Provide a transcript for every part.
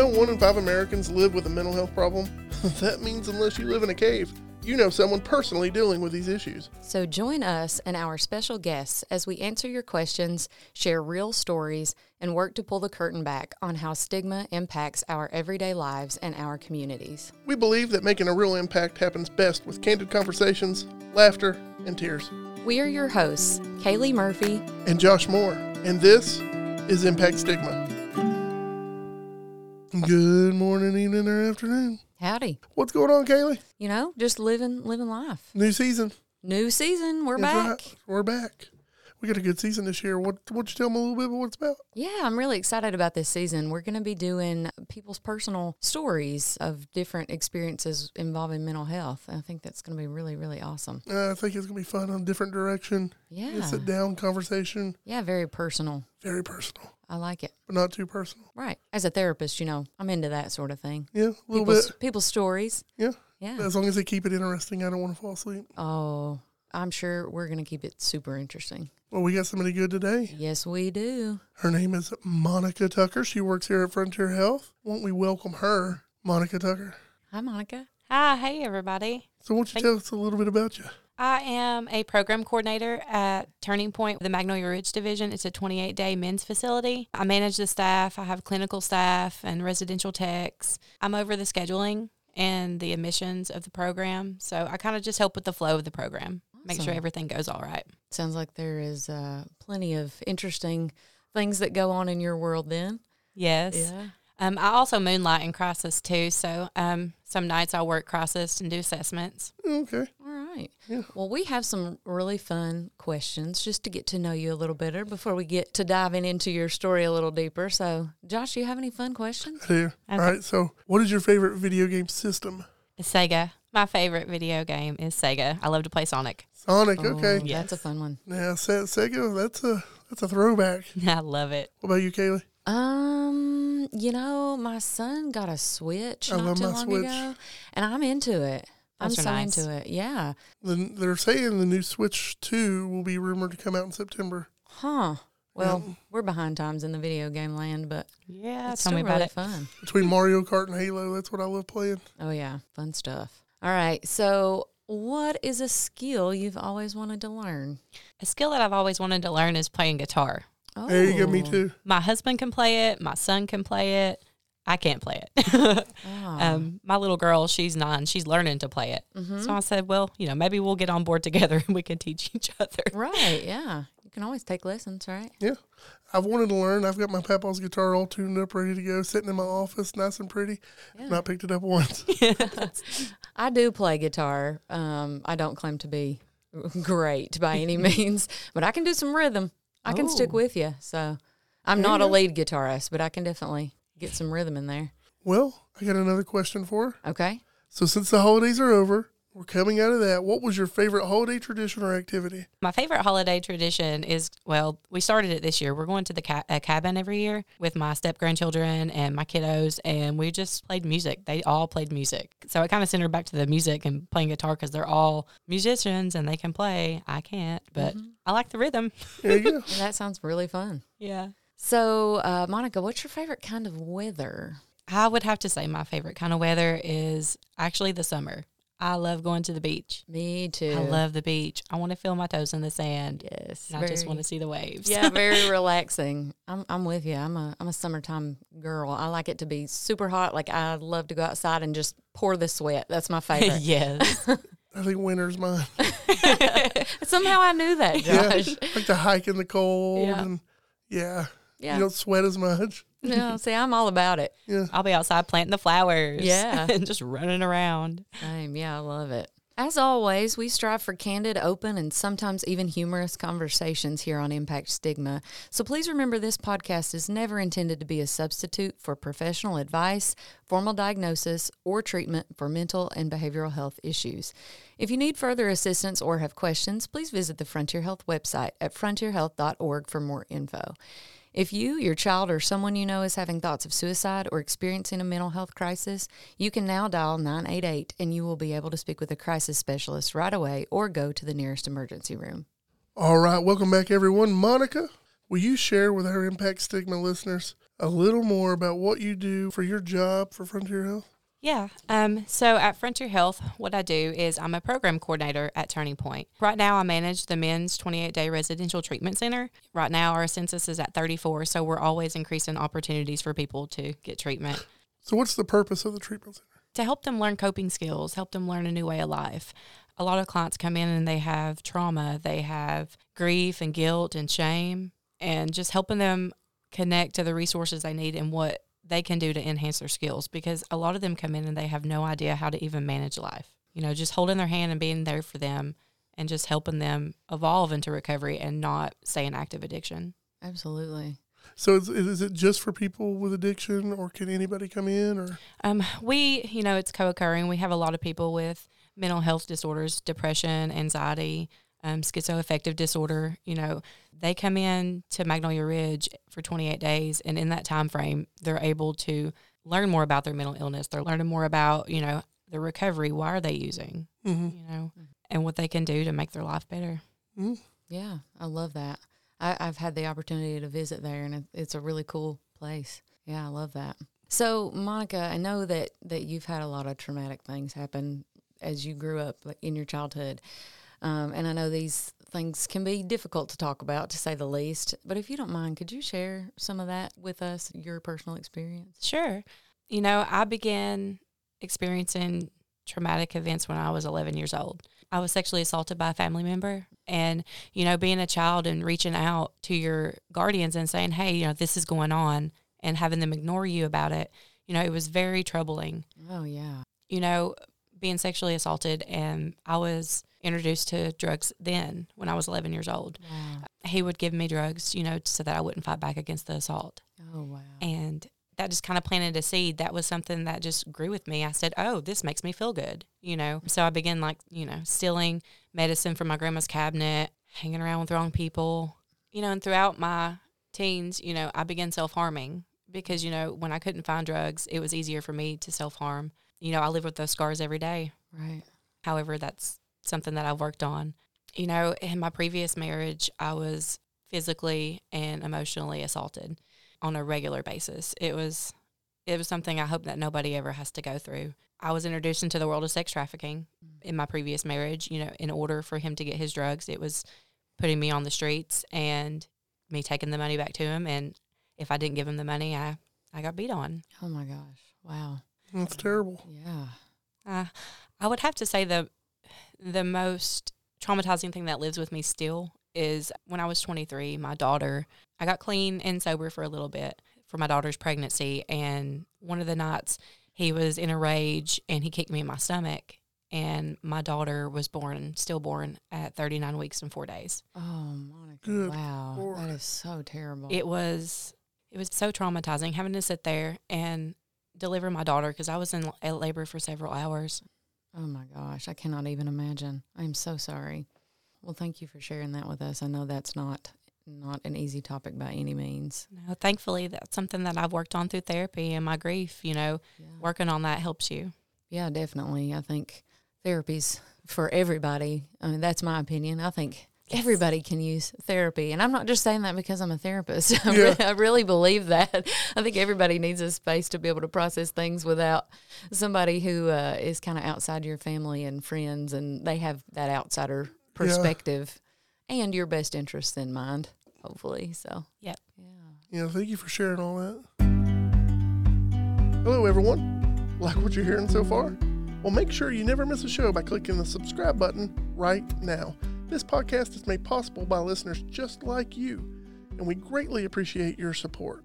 know one in five Americans live with a mental health problem? that means unless you live in a cave, you know someone personally dealing with these issues. So join us and our special guests as we answer your questions, share real stories, and work to pull the curtain back on how stigma impacts our everyday lives and our communities. We believe that making a real impact happens best with candid conversations, laughter, and tears. We are your hosts, Kaylee Murphy and Josh Moore, and this is Impact Stigma. Good morning, evening, or afternoon. Howdy. What's going on, Kaylee? You know, just living living life. New season. New season. We're That's back. right. We're back. We got a good season this year. What what you tell me a little bit about what it's about? Yeah, I'm really excited about this season. We're going to be doing people's personal stories of different experiences involving mental health. I think that's going to be really, really awesome. Uh, I think it's gonna be fun on a different direction. Yeah. Sit down conversation. Yeah, very personal. Very personal, I like it. but not too personal. Right. As a therapist, you know, I'm into that sort of thing. Yeah, a little People's, bit. people's stories. Yeah. Yeah. As long as they keep it interesting, I don't want to fall asleep. Oh, I'm sure we're going to keep it super interesting. Well, we got somebody good today. Yes, we do. Her name is Monica Tucker. She works here at Frontier Health. Won't we welcome her, Monica Tucker? Hi, Monica. Hi, hey everybody. So, won't you Thank- tell us a little bit about you? I am a program coordinator at Turning Point, the Magnolia Ridge Division. It's a 28 day men's facility. I manage the staff, I have clinical staff and residential techs. I'm over the scheduling and the admissions of the program. So I kind of just help with the flow of the program, make sure everything goes all right. Sounds like there is uh, plenty of interesting things that go on in your world then. Yes. Yeah. Um, I also moonlight in crisis too. So um, some nights I'll work crisis and do assessments. Okay. All right. Yeah. Well, we have some really fun questions just to get to know you a little better before we get to diving into your story a little deeper. So, Josh, you have any fun questions? Here. All Okay. right. So, what is your favorite video game system? Sega. My favorite video game is Sega. I love to play Sonic. Sonic. Oh, Okay. That's a fun one. Yeah, Se- Sega. That's a that's a throwback. I love it. What about you, Kaylee? Um, you know, my son got a Switch I not love too my long Switch. ago, and I'm into it. I'm Those are so nice. into it. Yeah. The, they're saying the new Switch Two will be rumored to come out in September. Huh. Well, we're behind times in the video game land, but Yeah, it's tell still me about really it. fun. Between Mario Kart and Halo, that's what I love playing. Oh yeah, fun stuff. All right. So, what is a skill you've always wanted to learn? A skill that I've always wanted to learn is playing guitar. Oh, There you go. Me too. My husband can play it. My son can play it. I can't play it. Oh. um, my little girl, she's nine. She's learning to play it. Mhm. So I said, well, you know, maybe we'll get on board together and we can teach each other. Right. Yeah. You can always take lessons, right? Yeah. I've wanted to learn. I've got my papa's guitar all tuned up, ready to go, sitting in my office, nice and pretty. Yeah. Not picked it up once. I do play guitar. Um, I don't claim to be great by any means, but I can do some rhythm. I can stick Oh. with you. So I'm There not a lead guitarist, but I can definitely get some rhythm in there. well, I got another question for her. Okay. So, since the holidays are over, we're coming out of that. What was your favorite holiday tradition or activity? My favorite holiday tradition is well, we started it this year. We're going to the ca- a cabin every year with my step grandchildren and my kiddos, and we just played music. They all played music, so it kind of centered back to the music and playing guitar because they're all musicians and they can play. I can't, but I like the rhythm. There you go. Well, that sounds really fun. Yeah, So, uh, Monica, what's your favorite kind of weather? I would have to say my favorite kind of weather is actually the summer. I love going to the beach. Me too. I love the beach. I want to feel my toes in the sand. Yes. And I just want to see the waves. yeah, very relaxing. I'm I'm with you. I'm a I'm a summertime girl. I like it to be super hot. Like I love to go outside and just pour the sweat. That's my favorite. yes. I think winter's mine. Somehow I knew that, Yeah. Like to hike in the cold Yeah. and yeah, Yeah. you don't sweat as much. No, see, I'm all about it. Yeah. I'll be outside planting the flowers. Yeah. and just running around. Same. Yeah, I love it. As always, we strive for candid, open, and sometimes even humorous conversations here on Impact Stigma. So please remember this podcast is never intended to be a substitute for professional advice, formal diagnosis, or treatment for mental and behavioral health issues. If you need further assistance or have questions, please visit the Frontier Health website at frontierhealth.org for more info. If you, your child, or someone you know is having thoughts of suicide or experiencing a mental health crisis, you can now dial 988 and you will be able to speak with a crisis specialist right away or go to the nearest emergency room. All right, welcome back, everyone. Monica, Will you share with our Impact Stigma listeners a little more about what you do for your job for Frontier Health? Yeah. Um, so at Frontier Health, what I do is I'm a program coordinator at Turning Point. Right now, I manage the men's 28 day residential treatment center. Right now, our census is at 34, so we're always increasing opportunities for people to get treatment. So, what's the purpose of the treatment center? To help them learn coping skills, help them learn a new way of life. A lot of clients come in and they have trauma, they have grief and guilt and shame, and just helping them connect to the resources they need and what they can do to enhance their skills because a lot of them come in and they have no idea how to even manage life. You know, just holding their hand and being there for them and just helping them evolve into recovery and not stay in active addiction. Absolutely. So, is, is it just for people with addiction, or can anybody come in? Or Um, we, you know, it's co-occurring. We have a lot of people with mental health disorders, depression, anxiety, um, schizoaffective disorder. You know, they come in to Magnolia Ridge for 28 days, and in that time frame, they're able to learn more about their mental illness. They're learning more about, you know, the recovery. Why are they using? Mhm. You know, and what they can do to make their life better. Yeah, I love that. I, I've had the opportunity to visit there, and it, it's a really cool place. Yeah, I love that. So, Monica, I know that that you've had a lot of traumatic things happen as you grew up in your childhood, um, and I know these things can be difficult to talk about, to say the least. But if you don't mind, could you share some of that with us, your personal experience? Sure. You know, I began experiencing traumatic events when I was 11 years old. I was sexually assaulted by a family member. And, you know, being a child and reaching out to your guardians and saying, hey, you know, this is going on and having them ignore you about it, you know, it was very troubling. Oh yeah, You know, being sexually assaulted, and I was introduced to drugs then when I was 11 years old. wow. He would give me drugs, you know, so that I wouldn't fight back against the assault Oh wow. and that just kind of planted a seed that was something that just grew with me i said oh this makes me feel good you know so i began like you know stealing medicine from my grandma's cabinet hanging around with the wrong people you know and throughout my teens you know i began self-harming because you know when i couldn't find drugs it was easier for me to self-harm you know i live with those scars every day Right. However, that's something that I've worked on. You know, in my previous marriage, I was physically and emotionally assaulted on a regular basis. It was it was something I hope that nobody ever has to go through. I was introduced into the world of sex trafficking in my previous marriage, you know, in order for him to get his drugs, it was putting me on the streets and me taking the money back to him and if I didn't give him the money, I I got beat on. Oh my gosh. Wow. that's terrible. Yeah. Uh, I would have to say the the most traumatizing thing that lives with me still is when I was 23, my daughter, I got clean and sober for a little bit for my daughter's pregnancy. And one of the nights he was in a rage and he kicked me in my stomach. And my daughter was born, stillborn, at 39 weeks and four days. Oh, Monica. Good wow. Lord. That is so terrible. It was it was so traumatizing having to sit there and deliver my daughter because I was in labor for several hours. Oh my gosh. I cannot even imagine. I'm so sorry. Well, thank you for sharing that with us. I know that's not not an easy topic by any means. No, thankfully, that's something that I've worked on through therapy and my grief. You know, Yeah. working on that helps you. Yeah, definitely. I think therapy's for everybody. I mean, that's my opinion. I think everybody can use therapy. And I'm not just saying that because I'm a therapist. I, Yeah. really, I really believe that. I think everybody needs a space to be able to process things without somebody who uh, is kind of outside your family and friends and they have that outsider perspective and your best interests in mind, hopefully. So, Yep. yeah. Yeah, thank you for sharing all that. Hello, everyone. Like what you're hearing so far? Well, make sure you never miss a show by clicking the subscribe button right now. This podcast is made possible by listeners just like you, and we greatly appreciate your support.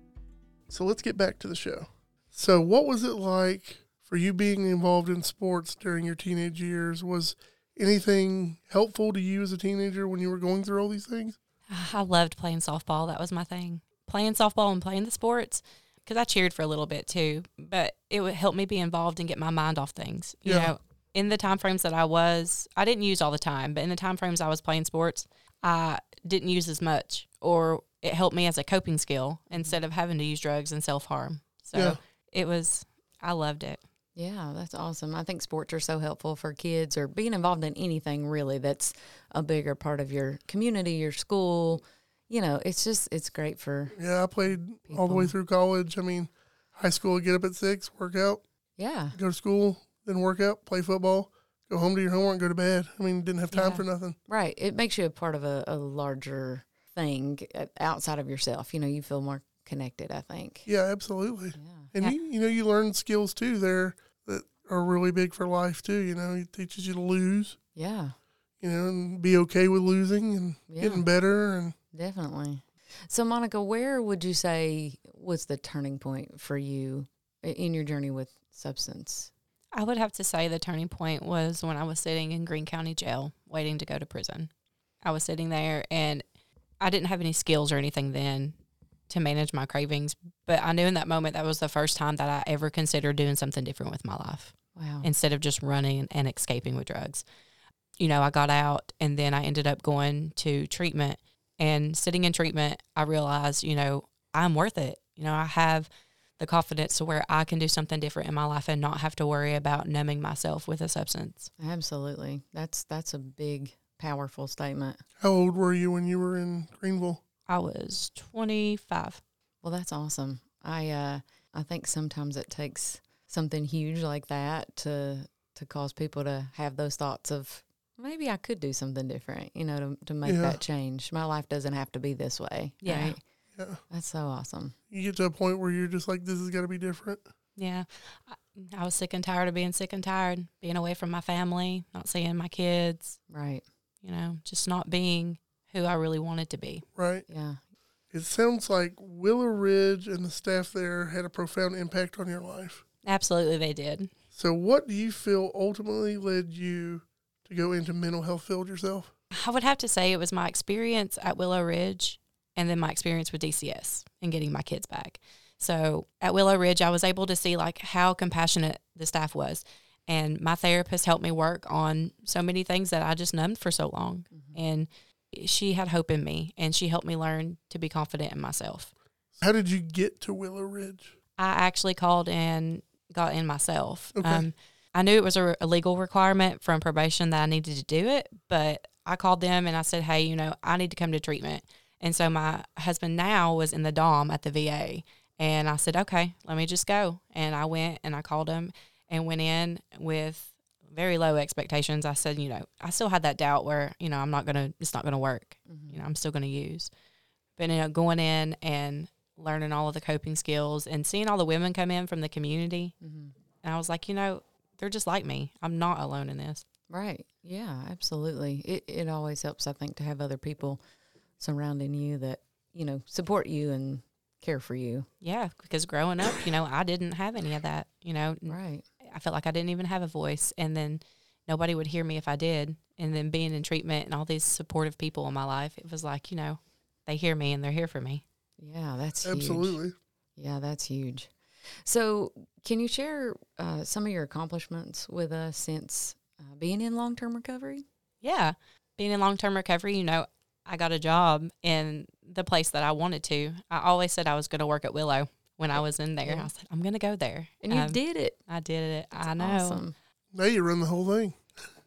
So let's get back to the show. So, what was it like for you being involved in sports during your teenage years? Was anything helpful to you as a teenager when you were going through all these things? I loved playing softball. That was my thing. Playing softball and playing the sports because I cheered for a little bit too, but it would help me be involved and get my mind off things. You Yeah. know, in the time frames that I was, I didn't use all the time, but in the time frames I was playing sports, I didn't use as much, or it helped me as a coping skill instead of having to use drugs and self harm. So Yeah. it was, I loved it. Yeah, that's awesome. I think sports are so helpful for kids or being involved in anything really that's a bigger part of your community, your school, you know, it's just it's great for Yeah, I played all the way through college. I mean, high school, get up at six, work out, yeah, go to school, then work out, play football, go home to your homework, go to bed. I mean, didn't have time Yeah. for nothing. right. It makes you a part of a, a larger thing uh, outside of yourself. You know, you feel more connected. I think. Yeah, absolutely. Yeah. And Yeah. you, you know, you learn skills too there that are really big for life too. You know, it teaches you to lose, Yeah. you know, and be okay with losing and getting better. And Definitely. So, Monica, where would you say was the turning point for you in your journey with substance? I would have to say the turning point was when I was sitting in Greene County Jail waiting to go to prison. I was sitting there and I didn't have any skills or anything then to manage my cravings, but I knew in that moment that was the first time that I ever considered doing something different with my life Wow. instead of just running and escaping with drugs. You know, I got out and then I ended up going to treatment and sitting in treatment, I realized, you know, I'm worth it. You know, I have the confidence to where I can do something different in my life and not have to worry about numbing myself with a substance. Absolutely. That's that's a big, powerful statement. how old were you when you were in Greeneville? I was 25. Well, that's awesome. I uh I think sometimes it takes something huge like that to to cause people to have those thoughts of maybe I could do something different, you know, to to make Yeah. that change. My life doesn't have to be this way. Yeah. Right? Yeah. That's so awesome. You get to a point where you're just like, this has got to be different. Yeah. I, I was sick and tired of being sick and tired, being away from my family, not seeing my kids, Right. you know, just not being who I really wanted to be. Right. Yeah. It sounds like Willow Ridge and the staff there had a profound impact on your life. Absolutely, they did. So, what do you feel ultimately led you to go into mental health field yourself? I would have to say it was my experience at Willow Ridge and then my experience with DCS and getting my kids back. So at Willow Ridge, I was able to see like how compassionate the staff was. And my therapist helped me work on so many things that I just numbed for so long. And she had hope in me and she helped me learn to be confident in myself. How did you get to Willow Ridge? I actually called and got in myself. Okay. Um, I knew it was a, a legal requirement from probation that I needed to do it, but I called them and I said, hey, you know, I need to come to treatment. And so my husband now was in the DOM at the VA. And I said, okay, let me just go. And I went and I called him and went in with very low expectations. I said, you know, I still had that doubt where, you know, I'm not going to, it's not going to work. You know, I'm still going to use. But, you know, going in and learning all of the coping skills and seeing all the women come in from the community. Mhm. And I was like, you know, they're just like me. I'm not alone in this. Right. Yeah, absolutely. It it always helps I think to have other people surrounding you that, you know, support you and care for you. Yeah, because growing up, you know, I didn't have any of that. You know, Right. I felt like I didn't even have a voice, and then nobody would hear me if I did. And then being in treatment and all these supportive people in my life, it was like, you know, they hear me and they're here for me. Yeah, that's huge. Absolutely. Yeah, that's huge. So, can you share uh, some of your accomplishments with us since uh, being in long term recovery? Yeah, being in long term recovery, you know, I got a job in the place that I wanted to. I always said I was going to work at Willow when I was in there. Yeah. I said, I'm going to go there. And you Um, did it. I did it. I know. Awesome. Now you run the whole thing.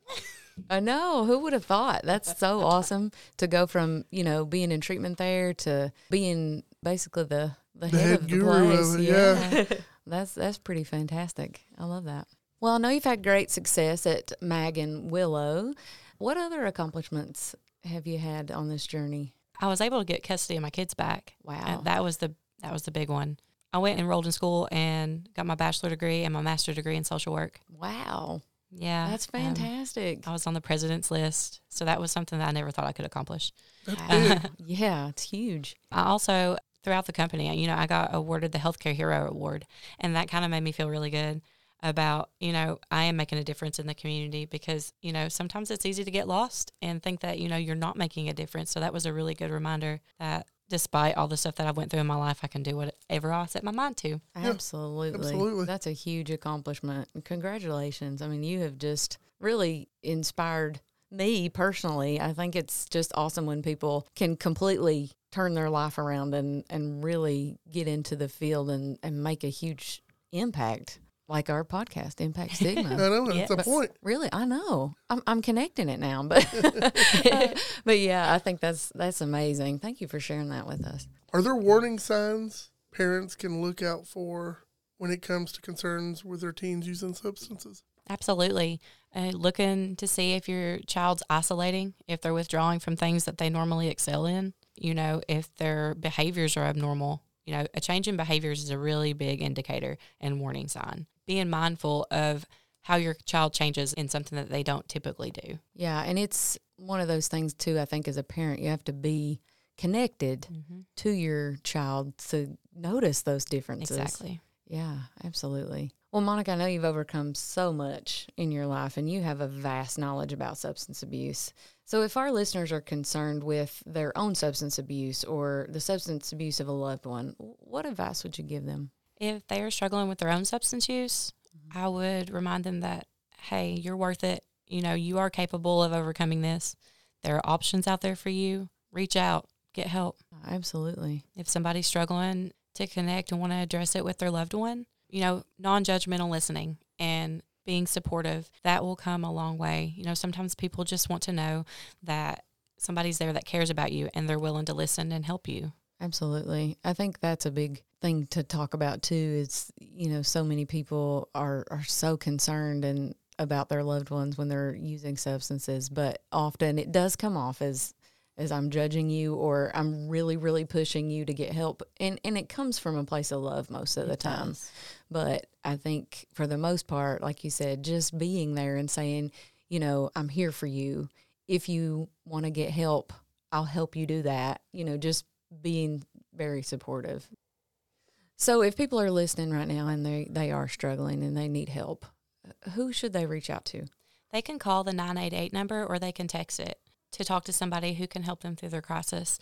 I know. Who would have thought? That's so awesome to go from you know being in treatment there to being basically the the, The head, head of the guru of place. it, yeah. that's that's pretty fantastic. I love that. Well, I know you've had great success at Mag and Willow. What other accomplishments have you had on this journey? I was able to get custody of my kids back. Wow. And that was the that was the big one. I went and enrolled in school and got my bachelor degree and my master degree in social work. wow. Yeah, That's um, fantastic. I was on the president's list, so that was something that I never thought I could accomplish. Wow. yeah, it's huge. I also throughout the company, you know, I got awarded the Healthcare Hero Award, and that kind of made me feel really good about, you know, I am making a difference in the community because, you know, sometimes it's easy to get lost and think that, you know, you're not making a difference. So that was a really good reminder that despite all the stuff that I've went through in my life, I can do whatever I set my mind to. Absolutely. absolutely. That's a huge accomplishment. Congratulations. I mean, you have just really inspired me personally. I think it's just awesome when people can completely turn their life around and, and really get into the field and, and make a huge impact. Like our podcast, Impact I Stigma. know that's the Yes. point. Really, I know. I'm I'm connecting it now, but but yeah, I think that's that's amazing. Thank you for sharing that with us. Are there warning signs parents can look out for when it comes to concerns with their teens using substances? Absolutely. Uh, looking to see if your child's isolating, if they're withdrawing from things that they normally excel in, you know, if their behaviors are abnormal. You know, a change in behaviors is a really big indicator and warning sign. Being mindful of how your child changes in something that they don't typically do. Yeah, and it's one of those things too. I think as a parent, you have to be connected mm-hmm. to your child to notice those differences. Exactly. Yeah, absolutely. Well, Monica, I know you've overcome so much in your life and you have a vast knowledge about substance abuse. So, if our listeners are concerned with their own substance abuse or the substance abuse of a loved one, what advice would you give them? If they are struggling with their own substance use, mm-hmm. I would remind them that, hey, you're worth it. You know, you are capable of overcoming this. There are options out there for you. Reach out, get help. Absolutely. If somebody's struggling to connect and want to address it with their loved one, you know, non judgmental listening and being supportive, that will come a long way. You know, sometimes people just want to know that somebody's there that cares about you and they're willing to listen and help you. Absolutely. I think that's a big thing to talk about too is, you know, so many people are are so concerned and about their loved ones when they're using substances, but often it does come off as as I'm judging you or I'm really really pushing you to get help and and it comes from a place of love most of the time. does. But I think for the most part, like you said, just being there and saying, you know, I'm here for you. If you want to get help, I'll help you do that. You know, just being very supportive. So if people are listening right now and they, they are struggling and they need help, who should they reach out to? They can call the 988 number or they can text it to talk to somebody who can help them through their crisis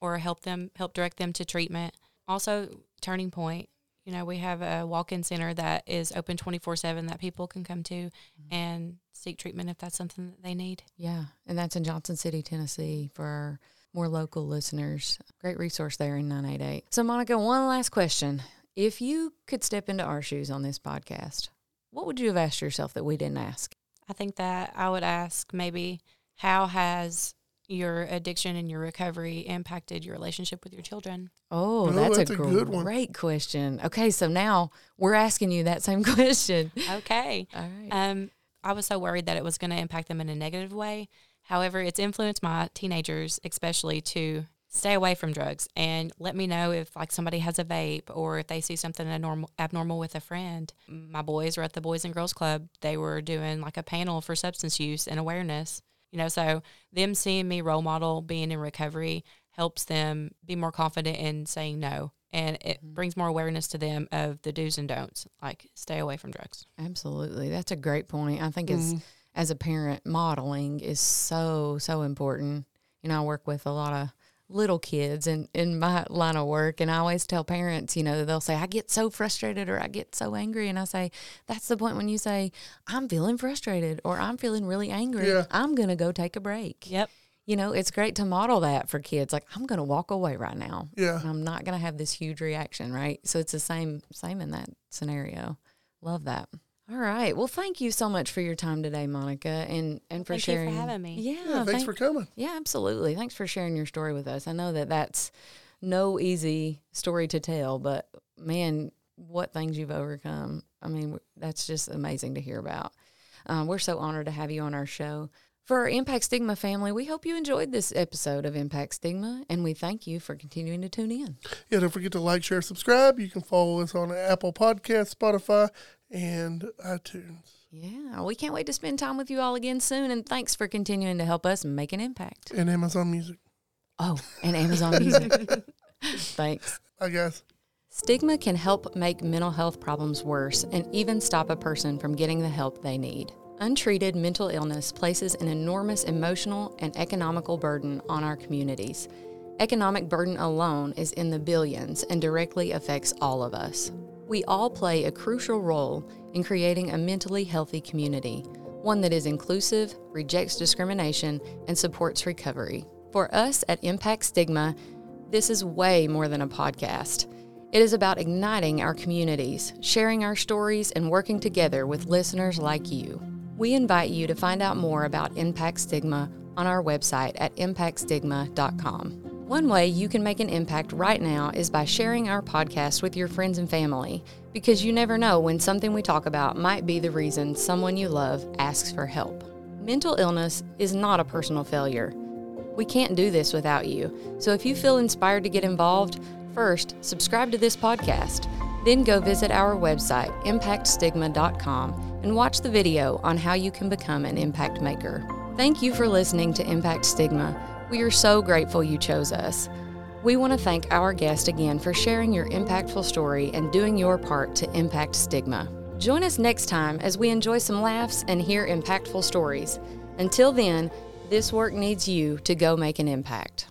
or help them help direct them to treatment. Also, Turning Point, you know, we have a walk-in center that is open 24/7 that people can come to mm-hmm. and seek treatment if that's something that they need. Yeah, and that's in Johnson City, Tennessee for more local listeners. Great resource there in 988. So, Monica, one last question. If you could step into our shoes on this podcast, what would you have asked yourself that we didn't ask? I think that I would ask maybe how has your addiction and your recovery impacted your relationship with your children? Oh, Oh, that's, that's a, a good one. great question. Okay, so now we're asking you that same question. Okay. All right. Um, I was so worried that it was going to impact them in a negative way. However, it's influenced my teenagers, especially to stay away from drugs and let me know if like somebody has a vape or if they see something abnormal, abnormal with a friend. My boys were at the Boys and Girls Club. They were doing like a panel for substance use and awareness. You know, so them seeing me role model being in recovery helps them be more confident in saying no. And it mm-hmm. brings more awareness to them of the do's and don'ts, like stay away from drugs. Absolutely. That's a great point. I think as as a parent, modeling is so, so important. You know, I work with a lot of little kids in, in my line of work and I always tell parents, you know, they'll say, I get so frustrated or I get so angry and I say, That's the point when you say, I'm feeling frustrated or I'm feeling really angry. Yeah. I'm gonna go take a break. Yep. You know, it's great to model that for kids. Like, I'm gonna walk away right now. Yeah. I'm not gonna have this huge reaction, right? So it's the same same in that scenario. Love that. All right. Well, thank you so much for your time today, Monica, and and for Thank you for sharing. having me. Yeah, Yeah, thanks thank- for coming. yeah, absolutely. Thanks for sharing your story with us. I know that that's no easy story to tell, but man, what things you've overcome. I mean, that's just amazing to hear about. Um, we're so honored to have you on our show. For our Impact Stigma family, we hope you enjoyed this episode of Impact Stigma, and we thank you for continuing to tune in. Yeah, don't forget to like, share, subscribe. You can follow us on Apple Podcasts, Spotify, and iTunes. Yeah, we can't wait to spend time with you all again soon, and thanks for continuing to help us make an impact. And Amazon Music. Oh, and Amazon Music. thanks. I guess. Stigma can help make mental health problems worse and even stop a person from getting the help they need. Untreated mental illness places an enormous emotional and economical burden on our communities. Economic burden alone is in the billions and directly affects all of us. We all play a crucial role in creating a mentally healthy community, one that is inclusive, rejects discrimination, and supports recovery. For us at Impact Stigma, this is way more than a podcast. It is about igniting our communities, sharing our stories, and working together with listeners like you. We invite you to find out more about Impact Stigma on our website at impactstigma.com. One way you can make an impact right now is by sharing our podcast with your friends and family, because you never know when something we talk about might be the reason someone you love asks for help. Mental illness is not a personal failure. We can't do this without you. So if you feel inspired to get involved, first, subscribe to this podcast. Then go visit our website, impactstigma.com, and watch the video on how you can become an impact maker. Thank you for listening to Impact Stigma. We are so grateful you chose us. We want to thank our guest again for sharing your impactful story and doing your part to impact stigma. Join us next time as we enjoy some laughs and hear impactful stories. Until then, this work needs you to go make an impact.